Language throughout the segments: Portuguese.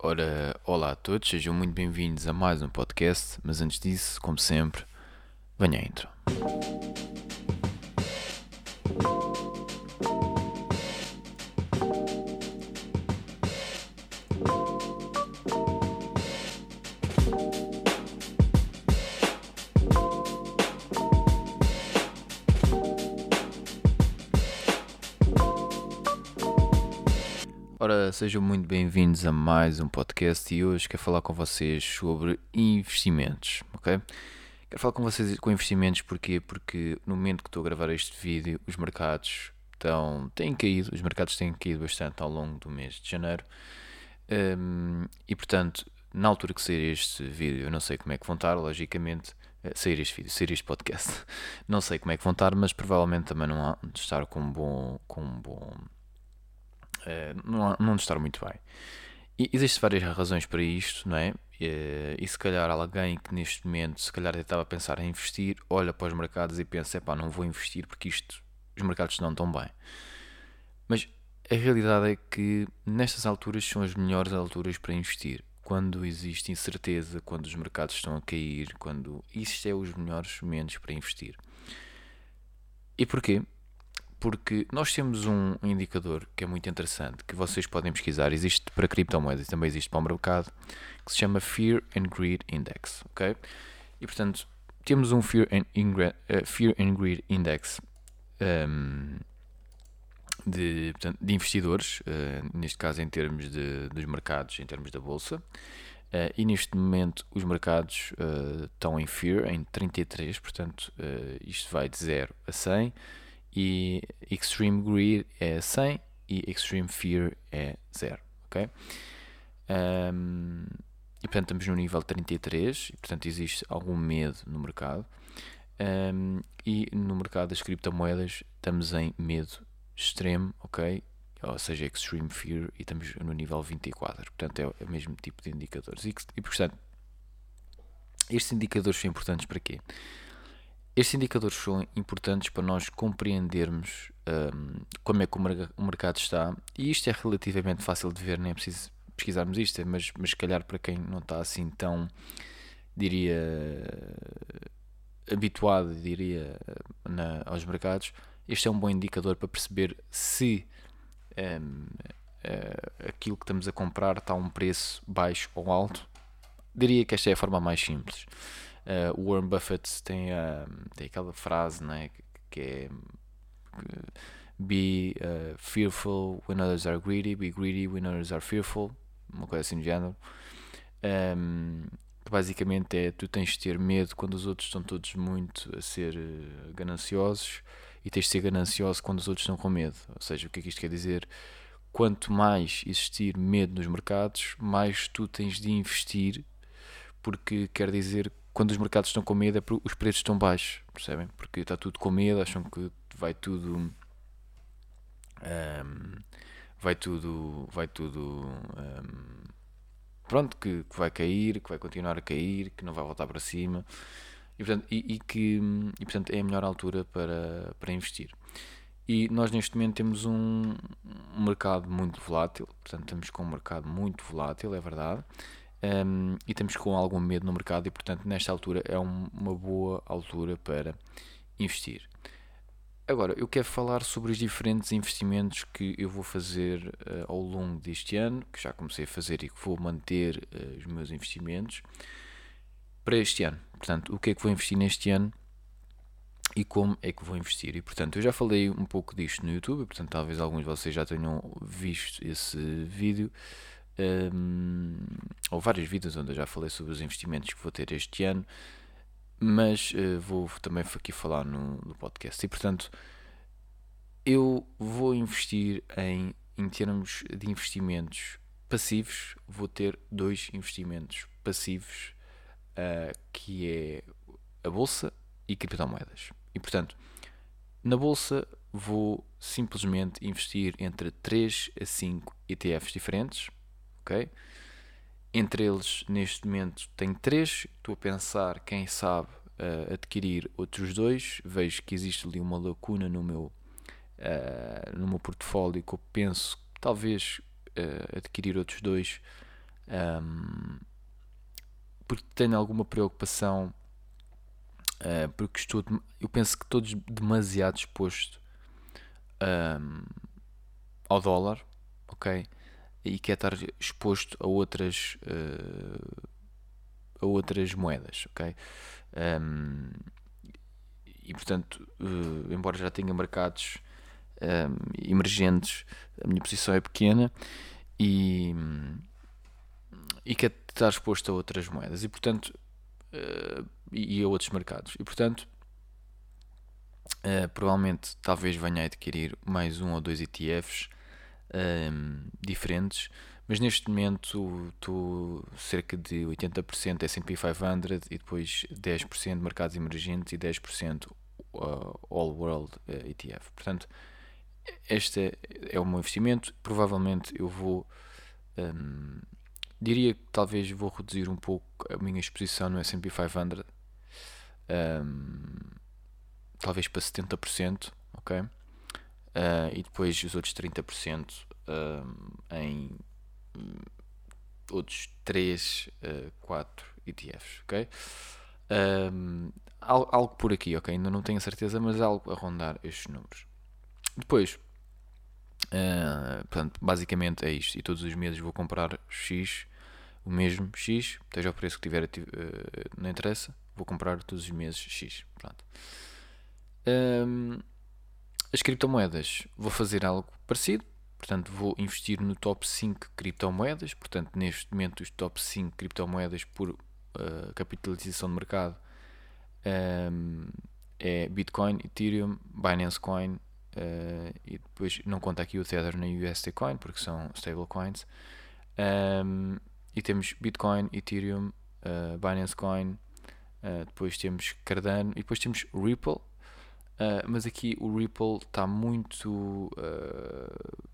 Ora, olá a todos, sejam muito bem-vindos a mais um podcast, mas antes disso, como sempre, venha a intro. Sejam muito bem-vindos a mais um podcast e hoje quero falar com vocês sobre investimentos, ok? Quero falar com vocês com investimentos porquê? Porque no momento que estou a gravar este vídeo, os mercados estão, têm caído, os mercados têm caído bastante ao longo do mês de janeiro um, e portanto, na altura que sair este vídeo, eu não sei como é que vão estar, logicamente, eh, sair este vídeo, sair este podcast, não sei como é que vão estar, mas provavelmente também não há de estar com um bom, com um bom não, não estar muito bem. E existem várias razões para isto, não é? E, e, se calhar alguém que neste momento, se calhar estava a pensar em investir, olha para os mercados e pensa, pá, não vou investir porque isto, os mercados não estão bem. Mas a realidade é que nestas alturas são as melhores alturas para investir. Quando existe incerteza, quando os mercados estão a cair, quando isto é os melhores momentos para investir. E porquê? Porque nós temos um indicador que é muito interessante, que vocês podem pesquisar, existe para criptomoedas e também existe para o mercado, que se chama Fear and Greed Index, ok? E portanto, temos um Fear and, uh, Fear and Greed Index um, ehm, de, portanto, de investidores, uh, neste caso em termos de, dos mercados, em termos da bolsa, uh, e neste momento os mercados estão em Fear, em 33, portanto isto vai de 0 a 100, e Extreme Greed é 100 e Extreme Fear é 0, ok? Um, e portanto estamos no nível 33 e portanto existe algum medo no mercado um, e no mercado das criptomoedas estamos em medo extremo, ok? Ou seja, Extreme Fear e estamos no nível 24, portanto é o mesmo tipo de indicadores e, e portanto estes indicadores são importantes para quê? Estes indicadores são importantes para nós compreendermos um, como é que o mercado está, e isto é relativamente fácil de ver, nem é preciso pesquisarmos isto, mas, mas se calhar para quem não está assim tão, diria, habituado, diria, na, aos mercados, este é um bom indicador para perceber se um, uh, aquilo que estamos a comprar está a um preço baixo ou alto. Diria que esta é a forma mais simples. Uh, o Warren Buffett tem, uh, tem aquela frase né, que é Be uh, fearful when others are greedy, be greedy when others are fearful, uma coisa assim do género. Um, que basicamente é tu tens de ter medo quando os outros estão todos muito a ser gananciosos e tens de ser ganancioso quando os outros estão com medo. Ou seja, o que é que isto quer dizer? Quanto mais existir medo nos mercados, mais tu tens de investir, porque quer dizer quando os mercados estão com medo é porque os preços estão baixos, percebem? Porque está tudo com medo, acham que vai tudo. Um, vai tudo. Vai tudo. Um, pronto, que, que, vai cair, que vai continuar a cair, que não vai voltar para cima. E, portanto, e, e que e, portanto, é a melhor altura para, para investir. E nós neste momento temos um, um mercado muito volátil, portanto estamos com um mercado muito volátil, é verdade um, e estamos com algum medo no mercado e, portanto, nesta altura é um, uma boa altura para investir. Agora, eu quero falar sobre os diferentes investimentos que eu vou fazer uh, ao longo deste ano, que já comecei a fazer e que vou manter uh, os meus investimentos para este ano. Portanto, o que é que vou investir neste ano e como é que vou investir. E portanto, eu já falei um pouco disto no YouTube, portanto, talvez alguns de vocês já tenham visto esse vídeo um, ou vários vídeos onde eu já falei sobre os investimentos que vou ter este ano, mas uh, vou também aqui falar no, no, podcast. E portanto, eu vou investir em, em termos de investimentos passivos, vou ter dois investimentos passivos, uh, que é a bolsa e criptomoedas. E portanto, na bolsa vou simplesmente investir entre 3 a 5 ETFs diferentes ok? Entre eles, neste momento, tenho três. Estou a pensar, quem sabe, uh, adquirir outros dois. Vejo que existe ali uma lacuna no meu, uh, no meu portfólio que eu penso talvez uh, adquirir outros dois Um, porque tenho alguma preocupação, porque estou, eu penso que estou demasiado exposto um, ao dólar, ok? E quer estar exposto a outras, uh, a outras moedas, ok? Um, e portanto, uh, embora já tenha mercados um, emergentes, a minha posição é pequena e, e quer estar exposto a outras moedas e portanto uh, e, a outros mercados. E portanto provavelmente talvez venha a adquirir mais um ou dois ETFs um, diferentes, mas neste momento estou cerca de 80% S&P 500 e depois 10% mercados emergentes e 10% uh, All World eh, ETF. Portanto, este é o meu investimento. Provavelmente eu vou um, diria que talvez vou reduzir um pouco a minha exposição no S&P 500. Um, talvez para 70%, ok? Uh, e depois os outros 30% uh, em um, outros 3, uh, 4 ETFs, ok? Um, algo, algo, por aqui, ok? Ainda não tenho certeza, mas algo a rondar estes números. Depois, uh, portanto, basicamente é isto. E todos os meses vou comprar X, o mesmo X, esteja o preço que tiver, uh, não interessa, vou comprar todos os meses X. Pronto. Um, as criptomoedas, vou fazer algo parecido, portanto, vou investir no top 5 criptomoedas. Portanto, neste momento, os top 5 criptomoedas por uh, capitalização de mercado um, é Bitcoin, Ethereum, Binance Coin uh, e depois não conta aqui o Tether nem o USD Coin porque são stablecoins. Um, e temos Bitcoin, Ethereum, uh, Binance Coin, depois temos Cardano e depois temos Ripple Uh, mas aqui o Ripple está muito. Uh,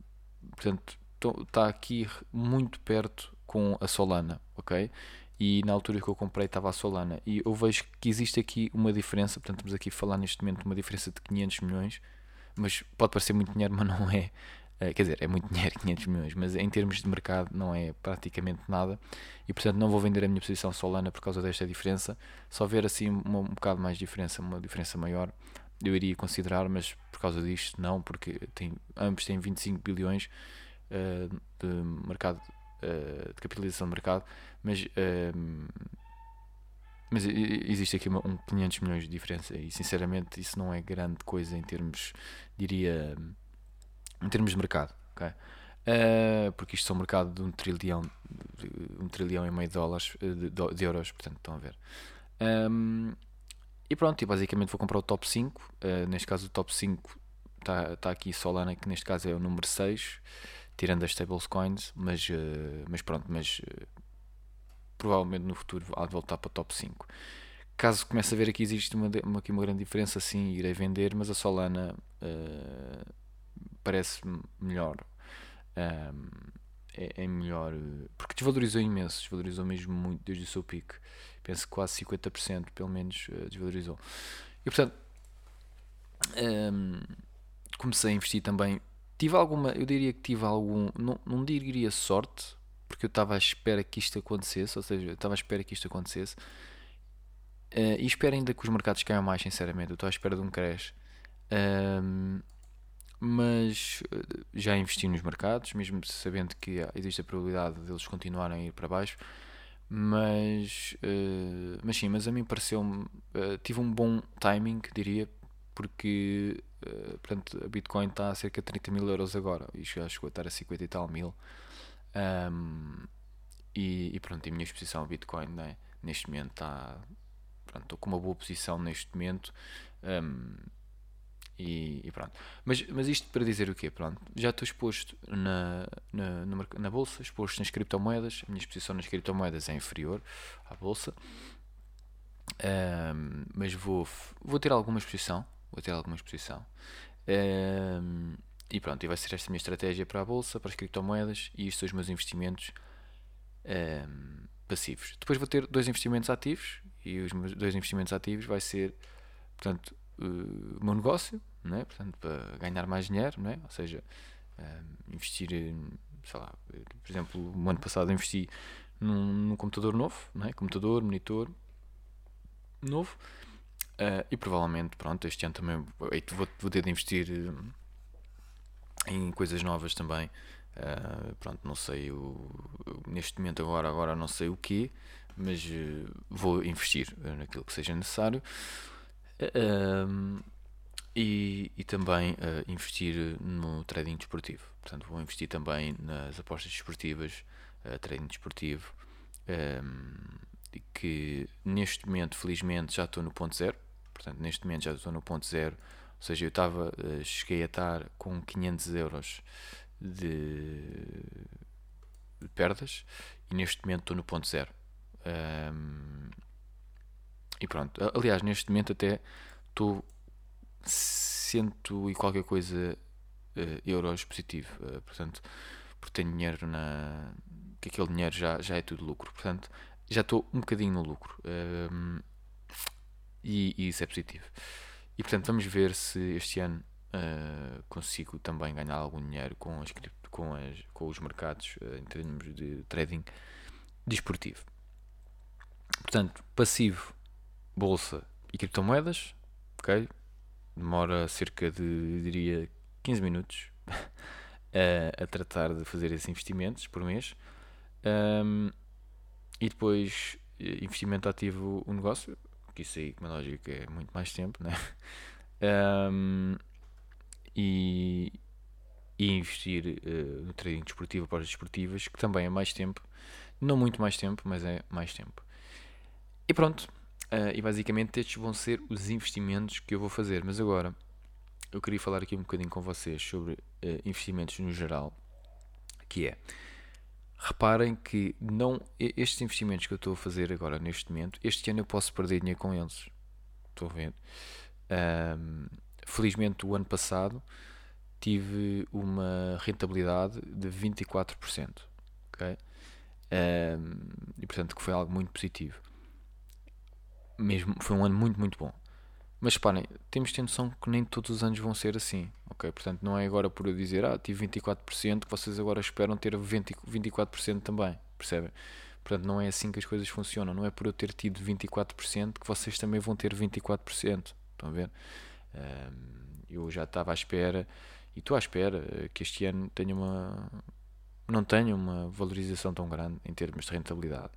portanto, está aqui muito perto com a Solana, ok? E na altura que eu comprei estava a Solana. E eu vejo que existe aqui uma diferença. Portanto, estamos aqui a falar neste momento uma diferença de 500 milhões. Mas pode parecer muito dinheiro, mas não é. Uh, quer dizer, é muito dinheiro, 500 milhões, mas em termos de mercado não é praticamente nada. E portanto, não vou vender a minha posição Solana por causa desta diferença. Só ver assim uma, um bocado mais diferença, uma diferença maior eu iria considerar, mas por causa disto não, porque tem, ambos têm 25 bilhões uh, de mercado uh, de capitalização de mercado, mas, uh, mas existe aqui uma, um 500 milhões de diferença e sinceramente isso não é grande coisa em termos, diria, em termos de mercado, porque isto é um mercado de um trilhão, um trilhão e meio de dólares, de, de euros, portanto estão a ver. Um, e pronto, e basicamente vou comprar o top 5. Uh, eh, neste caso, o top 5 está tá aqui Solana, que neste caso é o número 6, tirando as stablecoins. Mas, uh, mas pronto, mas uh, provavelmente no futuro há de voltar para o top 5. Caso comece a ver aqui, existe uma, uma, aqui uma grande diferença, sim, irei vender, mas a Solana parece melhor. Um, é, é, melhor porque desvalorizou imenso, desvalorizou mesmo muito desde o seu pico penso que quase 50% pelo menos uh, desvalorizou. E portanto, um, ehm, comecei a investir também. Tive alguma, eu diria que tive algum, não, não diria sorte, porque eu estava à espera que isto acontecesse, ou seja, eu estava à espera que isto acontecesse. Uh, e espero ainda que os mercados caiam mais, sinceramente. Eu estou à espera de um crash. Um, ehm, mas eh, já investi nos mercados, mesmo sabendo que existe a probabilidade deles continuarem a ir para baixo. Mas, uh, mas sim, mas a mim pareceu-me. Uh, tive um bom timing, diria, porque uh, portanto, a Bitcoin está a cerca de 30 mil euros agora e já chegou a estar a 50 e tal mil. Um, e, e, pronto, a minha exposição ao Bitcoin né, neste momento está. Pronto, estou com uma boa posição neste momento. Um, e, e, pronto. Mas, mas isto para dizer o quê? Pronto, já estou exposto na, na, na, na, bolsa, exposto nas criptomoedas. A minha exposição nas criptomoedas é inferior à bolsa. Um, mas vou, vou ter alguma exposição. Vou ter alguma exposição. Um, e pronto, e vai ser esta a minha estratégia para a bolsa, para as criptomoedas e isto são os meus investimentos um, passivos. Depois vou ter dois investimentos ativos e os meus dois investimentos ativos vai ser, portanto, uh, o meu negócio, não é? portanto, para ganhar mais dinheiro, não é? ou seja, uh, investir, sei lá, por exemplo, no ano passado investi num, num computador novo, não é? computador, monitor novo. Uh, e provavelmente, pronto, este ano também vou, vou ter de investir em coisas novas também. Uh, pronto, não sei o, neste momento agora, agora não sei o que, mas uh, vou investir naquilo que seja necessário. Uh, e, e também investir no trading desportivo. Portanto, vou investir também nas apostas desportivas, trading desportivo, que neste momento, felizmente, já estou no ponto zero. Portanto, neste momento já estou no ponto zero. Ou seja, eu estava, cheguei a estar com 500 euros de, de perdas e neste momento estou no ponto zero. Um, e pronto, aliás, neste momento até estou cento e qualquer coisa uh, euros positivo, uh, portanto, porque tenho dinheiro na. que aquele dinheiro já, já é tudo lucro, portanto, já estou um bocadinho no lucro um, e, e, isso é positivo. E portanto, vamos ver se este ano uh, consigo também ganhar algum dinheiro com, as, com, as, com os mercados uh, em termos de trading desportivo. Portanto, passivo, bolsa e criptomoedas, ok? Demora cerca de, diria, 15 minutos a, a tratar de fazer esses investimentos por mês. Um, e depois, eh, investimento ativo, o negócio, que isso aí, como é lógico, é muito mais tempo, né? Um, e, e investir uh, no trading desportivo para as desportivas, que também é mais tempo, não muito mais tempo, mas é mais tempo. E pronto, uh, e basicamente estes vão ser os investimentos que eu vou fazer. Mas agora eu queria falar aqui um bocadinho com vocês sobre uh, investimentos no geral, que é reparem que não estes investimentos que eu estou a fazer agora neste momento, este ano eu posso perder dinheiro com eles. Estou ver. Um, felizmente o ano passado tive uma rentabilidade de 24%. Okay? Um, e portanto que foi algo muito positivo. Mesmo, foi um ano muito, muito bom. Mas reparem, temos de ter noção que nem todos os anos vão ser assim. ok Portanto, não é agora por eu dizer, ah, tive 24%, que vocês agora esperam ter 20, 24% também. Percebem? Portanto, não é assim que as coisas funcionam. Não é por eu ter tido 24% que vocês também vão ter 24%. Estão a ver? eu já estava à espera e estou à espera eh, que este ano tenha uma não tenha uma valorização tão grande em termos de rentabilidade.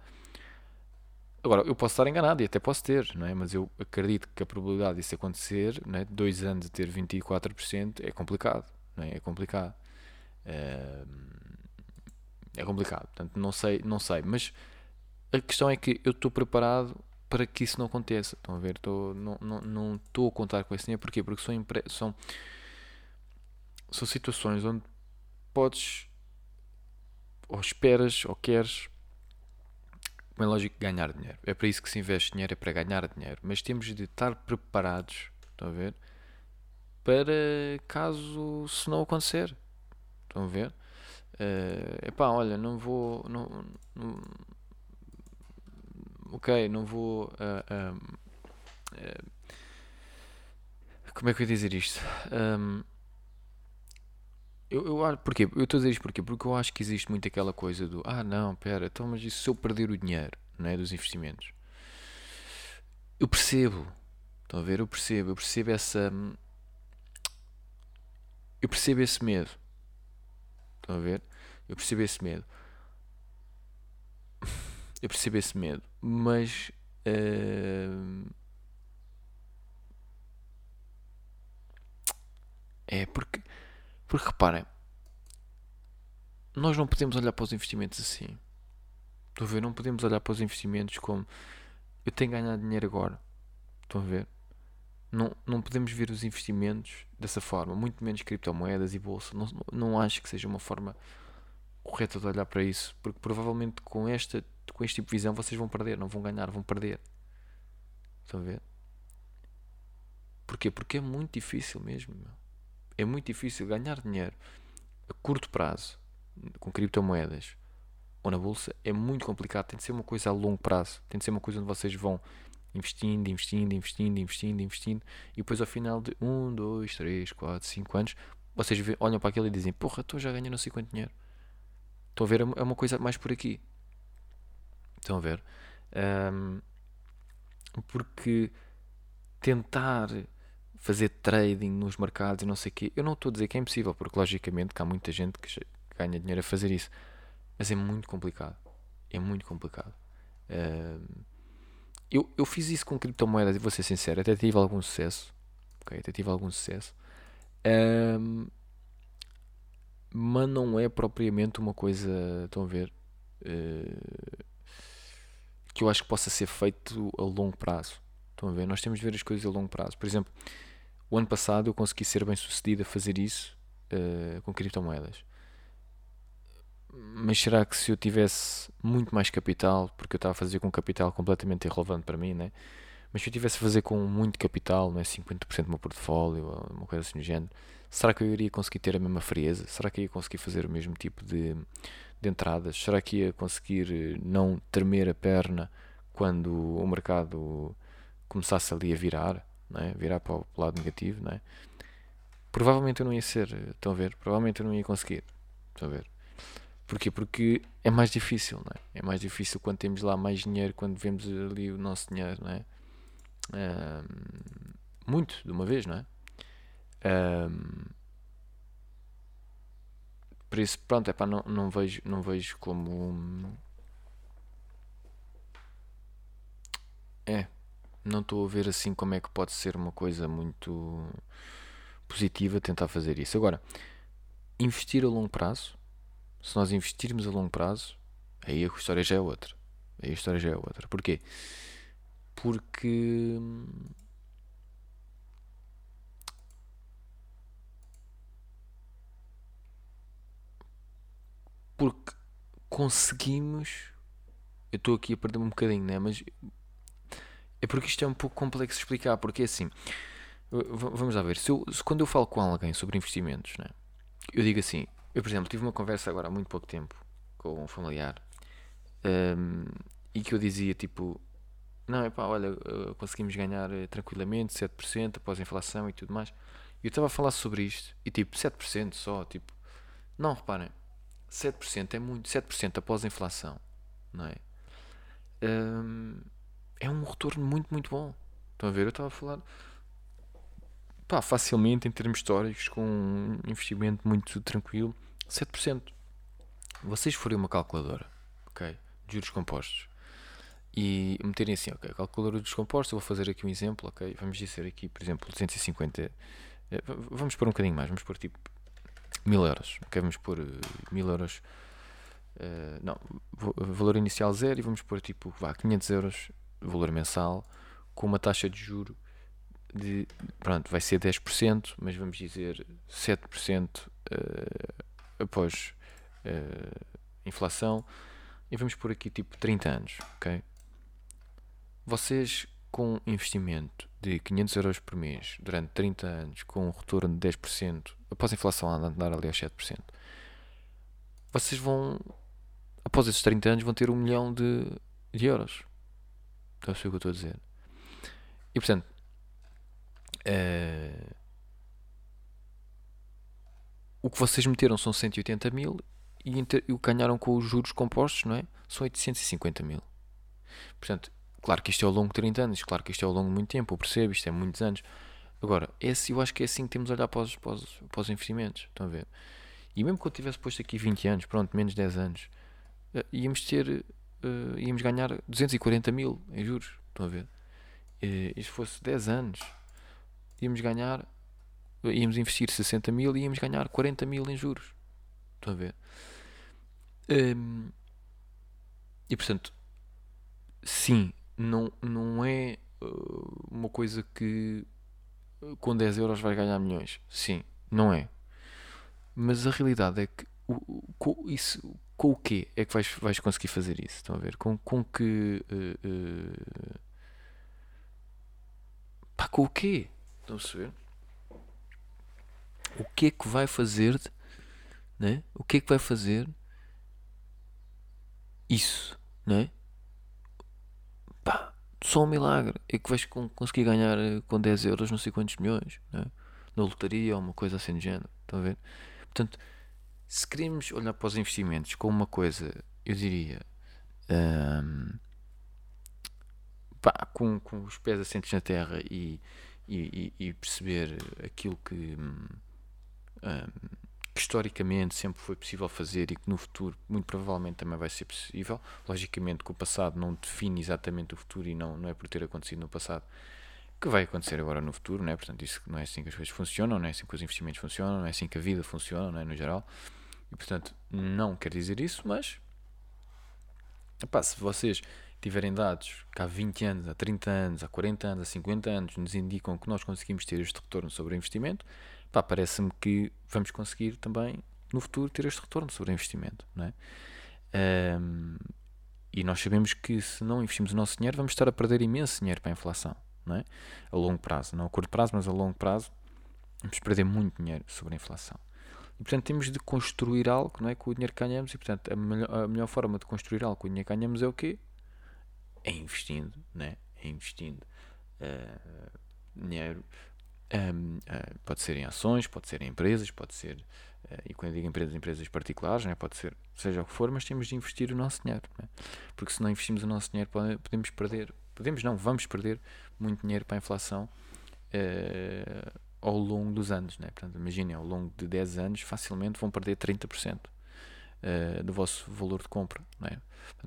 Agora, eu posso estar enganado e até posso ter, não é? mas eu acredito que a probabilidade disso acontecer, não é? dois anos de ter 24%, é complicado. Não é? é complicado. É complicado. Portanto, não sei, não sei. Mas a questão é que eu estou preparado para que isso não aconteça. Estão a ver? Estou, não, não, não estou a contar com esse dinheiro. Porquê? Porque são, são, são situações onde podes, ou esperas, ou queres, como é lógico, ganhar dinheiro. É para isso que se investe dinheiro, é para ganhar dinheiro. Mas temos de estar preparados, estão a ver? Para caso se não acontecer. Estão a ver? Uh, epá, olha, não vou. Não, não, ok, não vou. Uh, uh, como é que eu ia dizer isto? Um, eu, eu, porquê? Eu estou a dizer isto porquê? Porque eu acho que existe muito aquela coisa do ah não, pera, então mas isso se eu perder o dinheiro não é, dos investimentos? Eu percebo, estão a ver? Eu percebo, eu percebo essa. Eu percebo esse medo. Estão a ver? Eu percebo esse medo. Eu percebo esse medo, mas. Uh... É porque. Porque reparem, nós não podemos olhar para os investimentos assim. Estão a ver? Não podemos olhar para os investimentos como eu tenho ganhado dinheiro agora. Estão a ver? Não, não podemos ver os investimentos dessa forma, muito menos criptomoedas e bolsa. Não, não acho que seja uma forma correta de olhar para isso, porque provavelmente com esta com este tipo de visão vocês vão perder, não vão ganhar, vão perder. Estão a ver? Porquê? Porque é muito difícil mesmo. Meu. É muito difícil ganhar dinheiro a curto prazo com criptomoedas ou na bolsa. É muito complicado. Tem de ser uma coisa a longo prazo. Tem de ser uma coisa onde vocês vão investindo, investindo, investindo, investindo, investindo e depois ao final de 1, 2, 3, 4, 5 anos vocês olham para aquilo e dizem: Porra, estou já ganhando não sei quanto dinheiro. Estão a ver? É uma coisa mais por aqui. Estão a ver? Um, porque tentar fazer trading nos mercados e não sei o quê, eu não estou a dizer que é impossível, porque logicamente há muita gente que ganha dinheiro a fazer isso, mas é muito complicado. É muito complicado. Eu, eu fiz isso com criptomoedas e vou ser sincero, até tive algum sucesso. Okay, até tive algum sucesso. Mas não é propriamente uma coisa, estão a ver, uh, que eu acho que possa ser feito a longo prazo. Estão a ver? Nós temos de ver as coisas a longo prazo. Por exemplo, o ano passado eu consegui ser bem sucedido a fazer isso uh, com criptomoedas. Mas será que se eu tivesse muito mais capital, porque eu estava a fazer com capital completamente irrelevante para mim, né? Mas se eu tivesse a fazer com muito capital, não é? 50% do meu portfólio, uma coisa assim do género, será que eu iria conseguir ter a mesma frieza? Será que eu ia conseguir fazer o mesmo tipo de, de entradas? Será que ia conseguir eh, não tremer a perna quando o mercado começasse ali a virar, é? virar para o lado negativo? É? Provavelmente eu não ia ser, estão a ver? Provavelmente eu não ia conseguir, estão a ver? Porquê? Porque é mais difícil, é? É mais difícil quando temos lá mais dinheiro, quando vemos ali o nosso dinheiro? Um, muito, de uma vez, não é? Um, por isso, pronto, é pá, não, não, vejo, não vejo como. É, não estou a ver assim como é que pode ser uma coisa muito positiva tentar fazer isso. Agora, investir a longo prazo, se nós investirmos a longo prazo, aí a história já é outra. Aí a história já é outra. Porquê? Porque porque conseguimos. Eu estou aqui a perder-me um bocadinho, né? Mas é porque isto é um pouco complexo de explicar. Porque é assim, vamos lá ver. Se, eu, se quando eu falo com alguém sobre investimentos, né? Eu digo assim. Eu, por exemplo, tive uma conversa agora há muito pouco tempo com um familiar um, e que eu dizia tipo: Não, é pá, olha, conseguimos ganhar eh, tranquilamente 7% após a inflação e tudo mais. E eu estava a falar sobre isto e tipo, 7% só, tipo, não, reparem, 7% é muito, 7% após a inflação, não é? Um, é um retorno muito, muito bom. Estão a ver? Eu estava a falar pá, facilmente em termos históricos, com um investimento muito tranquilo, 7%. Vocês forem uma calculadora, ok? De juros compostos e meterem assim, ok, calculadora de juros compostos, eu vou fazer aqui um exemplo, ok? Vamos dizer aqui, por exemplo, 250, eh, vamos pôr um bocadinho mais, vamos pôr tipo mil euros. Ok, vamos pôr uh, mil euros. Uh, não, valor inicial zero e vamos pôr tipo vá, 500 euros valor mensal com uma taxa de juro de pronto, vai ser 10%, mas vamos dizer 7% uh, após uh, inflação e vamos pôr aqui tipo 30 anos, ok? Vocês com investimento de 500 euros por mês durante 30 anos com um retorno de 10% após a inflação andar ali aos 7%, vocês vão, após esses 30 anos, vão ter um milhão de, de euros. Então, sei o que eu estou a dizer. E portanto, uh, o que vocês meteram são 180 mil e, e o que ganharam com os juros compostos não é? são 850 mil. Portanto, claro que isto é ao longo de 30 anos, claro que isto é ao longo de muito tempo, eu percebo, isto é muitos anos. Agora, esse, eu acho que é assim que temos de olhar para os, para os, para os investimentos. Estão a ver? E mesmo que eu tivesse posto aqui 20 anos, pronto, menos 10 anos, uh, íamos ter, uh, íamos ganhar 240 mil em juros. Estão a ver? Uh, se fosse 10 anos, íamos ganhar, íamos investir 60 mil e íamos ganhar 40 mil em juros. Estão a ver? Um, ehm, e portanto, sim, não, não é uma coisa que com 10 euros vai ganhar milhões. Sim, não é. Mas a realidade é que o, com, isso, com o quê é que vais, vais conseguir fazer isso? Estão a ver? Com, com que. Uh, uh, pá, com o quê? Estão a perceber? O que é que vai fazer né? O que é que vai fazer isso, né? Pá, só um milagre é que vais conseguir ganhar eh, com 10 euros não sei quantos milhões né? na lotaria ou uma coisa assim do género. Estão a ver? Portanto, se queremos olhar para os investimentos como uma coisa, eu diria, hum, com, com os pés assentes na terra e, e, e perceber aquilo que, um, que, historicamente sempre foi possível fazer e que no futuro muito provavelmente também vai ser possível. Logicamente que o passado não define exatamente o futuro e não, não é por ter acontecido no passado que vai acontecer agora no futuro, não é? Portanto, isso não é assim que as coisas funcionam, não é assim que os investimentos funcionam, não é assim que a vida funciona, não é? No geral. E portanto, não quer dizer isso, mas epá, se vocês tiverem dados que há 20 anos, há 30 anos, há 40 anos, há 50 anos nos indicam que nós conseguimos ter este retorno sobre o investimento, parece-me que vamos conseguir também no futuro ter este retorno sobre o investimento, não é? Um, e nós sabemos que se não investimos o nosso dinheiro, vamos estar a perder imenso dinheiro para a inflação, não é? A longo prazo, não a curto prazo, mas a longo prazo, vamos perder muito dinheiro sobre a inflação. E portanto temos de construir algo não é, com o dinheiro que ganhamos e portanto a melhor, a melhor forma de construir algo com o dinheiro que ganhamos é o quê? É investindo, né? é investindo uh, dinheiro. Um, uh, eh, pode ser em ações, pode ser em empresas, pode ser, uh, e quando eu digo empresas, empresas particulares, né? pode ser seja o que for, mas temos de investir o nosso dinheiro, né? porque se não investimos o nosso dinheiro podemos perder, podemos não, vamos perder muito dinheiro para a inflação ao longo dos anos. Né? Portanto, imaginem, ao longo de 10 anos, facilmente vão perder 30% uh, eh, do vosso valor de compra. Né?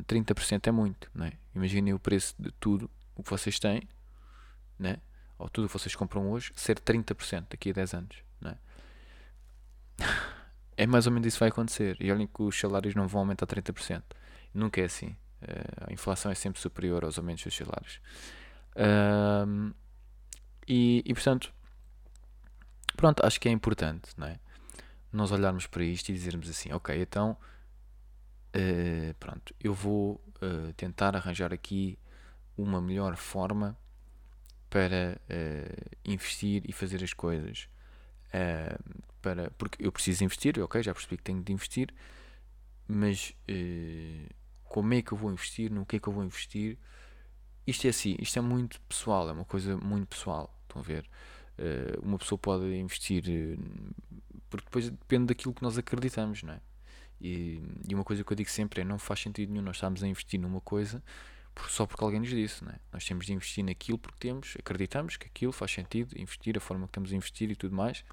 30% é muito. Né? Imaginem o preço de tudo o que vocês têm, né? ou tudo o que vocês compram hoje, ser 30% daqui a 10 anos. Né? É mais ou menos isso que vai acontecer. E olhem que os salários não vão aumentar 30%. Nunca é assim. Uh, a inflação é sempre superior aos aumentos dos salários. Uh, e, e, portanto, Pronto, acho que é importante, não é? Nós olharmos para isto e dizermos assim, ok, então, uh, pronto, eu vou uh, tentar arranjar aqui uma melhor forma para uh, investir e fazer as coisas. para, porque eu preciso investir, ok, já percebi que tenho de investir, mas como é que eu vou investir, no que é que eu vou investir? Isto é assim, isto é muito pessoal, é uma coisa muito pessoal, estão a ver? Eh, uma pessoa pode investir, eh, porque depois depende daquilo que nós acreditamos, não é? E, e, uma coisa que eu digo sempre é: não faz sentido nenhum nós estarmos a investir numa coisa só porque alguém nos disse, não é? Nós temos de investir naquilo porque temos, acreditamos que aquilo faz sentido, investir, a forma que estamos a investir e tudo mais.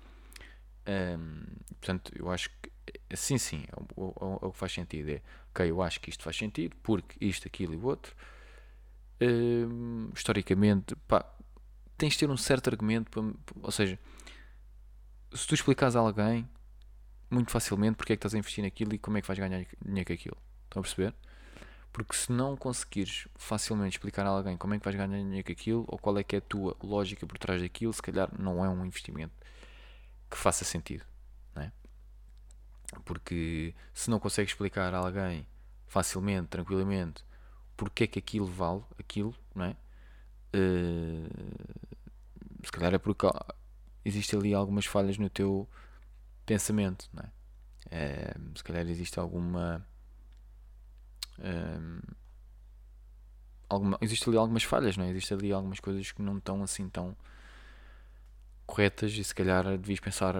Portanto, eu acho que sim, sim, o, é o, que faz sentido. É ok, eu acho que isto faz sentido porque isto, aquilo e o outro. Um, historicamente, pá, tens de ter um certo argumento, para, ou seja, se tu explicares a alguém muito facilmente porque é que estás a investir naquilo e como é que vais ganhar dinheiro com aquilo. Estão a perceber? Porque se não conseguires facilmente explicar a alguém como é que vais ganhar dinheiro com aquilo ou qual é que é a tua lógica por trás daquilo, se calhar não é um investimento que faça sentido. Não é? Porque se não consegues explicar a alguém facilmente, tranquilamente, porque é que aquilo vale aquilo, não é? Uh, se calhar é porque existe ali algumas falhas no teu pensamento, não é? é se calhar existe alguma, um, alguma. Existe ali algumas falhas, não é? Existe ali algumas coisas que não estão assim tão corretas e se calhar devias pensar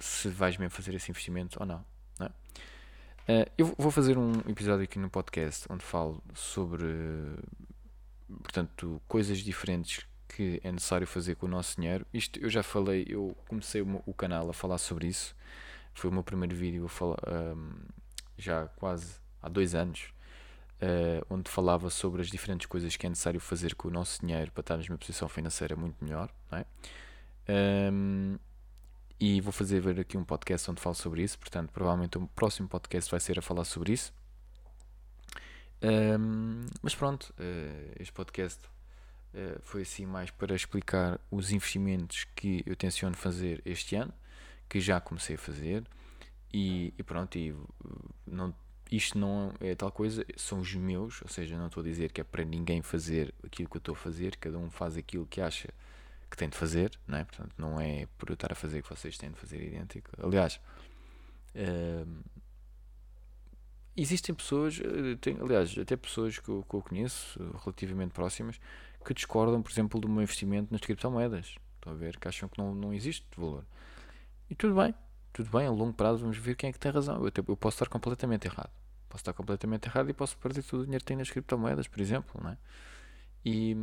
se vais mesmo fazer esse investimento ou não. não é? uh, eu vou fazer um episódio aqui no podcast onde falo sobre portanto, coisas diferentes que é necessário fazer com o nosso dinheiro. Isto eu já falei, eu comecei o, canal a falar sobre isso. Foi o meu primeiro vídeo um, já quase há dois anos, uh, onde falava sobre as diferentes coisas que é necessário fazer com o nosso dinheiro para estarmos numa posição financeira muito melhor. Não é? Um, e vou fazer ver aqui um podcast onde falo sobre isso. Portanto, provavelmente o próximo podcast vai ser a falar sobre isso. Um, mas pronto, uh, este podcast uh, foi assim mais para explicar os investimentos que eu tenciono fazer este ano, que já comecei a fazer, e, e pronto, e, não, isto não é tal coisa, são os meus, ou seja, não estou a dizer que é para ninguém fazer aquilo que eu estou a fazer, cada um faz aquilo que acha que tem de fazer, não é? Portanto, não é por eu estar a fazer que vocês têm de fazer idêntico. Aliás, uh, existem pessoas, eh, tem, aliás, até pessoas que eu, que eu, conheço, relativamente próximas, que discordam, por exemplo, do meu investimento nas criptomoedas. Estão a ver? Que acham que não, não existe valor. E tudo bem, tudo bem, a longo prazo vamos ver quem é que tem razão. Eu, eu posso estar completamente errado. Posso estar completamente errado e posso perder todo o dinheiro que tenho nas criptomoedas, por exemplo. Não é? e,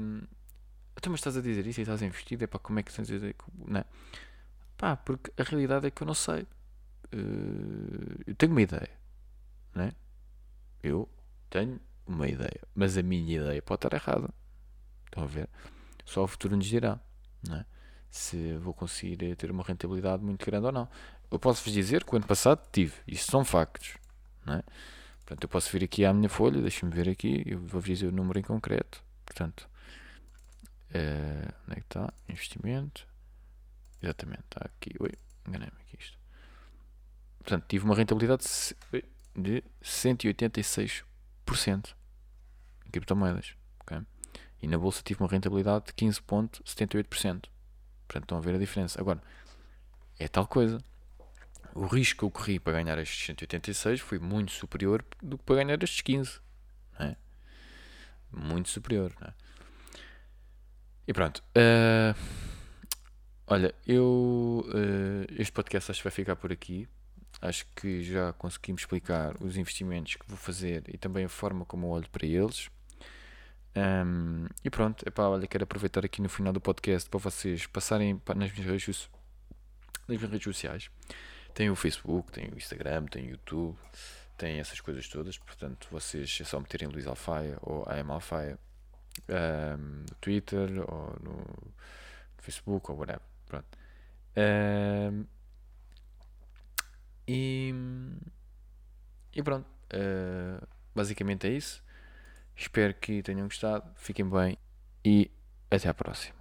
então, mas estás a dizer isso e estás a investir, é pá, como é que estás a dizer? Não é? Pá, porque a realidade é que eu não sei. Uh, eu tenho uma ideia, não é? Eu tenho uma ideia, mas a minha ideia pode estar errada. Estão a ver? Só o futuro nos dirá, não é? Se vou conseguir ter uma rentabilidade muito grande ou não. Eu posso-vos dizer que o ano passado tive, isso são factos, não é? Portanto, eu posso vir aqui à minha folha, deixa-me ver aqui, eu vou-vos dizer o número em concreto. Portanto, uh, onde é que está? Investimento. Exatamente, está aqui. Ui, enganei-me aqui isto. Portanto, tive uma rentabilidade de 186% em criptomoedas. Okay? E na bolsa tive uma rentabilidade de 15,78%. Portanto, estão a ver a diferença. Agora, é tal coisa. O risco que eu corri para ganhar estes 186 foi muito superior do que para ganhar estes 15. É? Muito superior. É? E pronto. Uh, olha, eu. Uh, este podcast acho que vai ficar por aqui. Acho que já conseguimos explicar os investimentos que vou fazer e também a forma como eu olho para eles. Um, e pronto, epá, olha, quero aproveitar aqui no final do podcast para vocês passarem nas minhas redes, nas minhas redes sociais. Tem o Facebook, tem o Instagram, tem o YouTube, tem essas coisas todas. Portanto, vocês é só meterem Luís Alfaia ou AM Alfaia um, no Twitter ou no, Facebook ou whatever. Pronto. Um, e, e pronto. Uh, basicamente é isso. Espero que tenham gostado. Fiquem bem e até à próxima.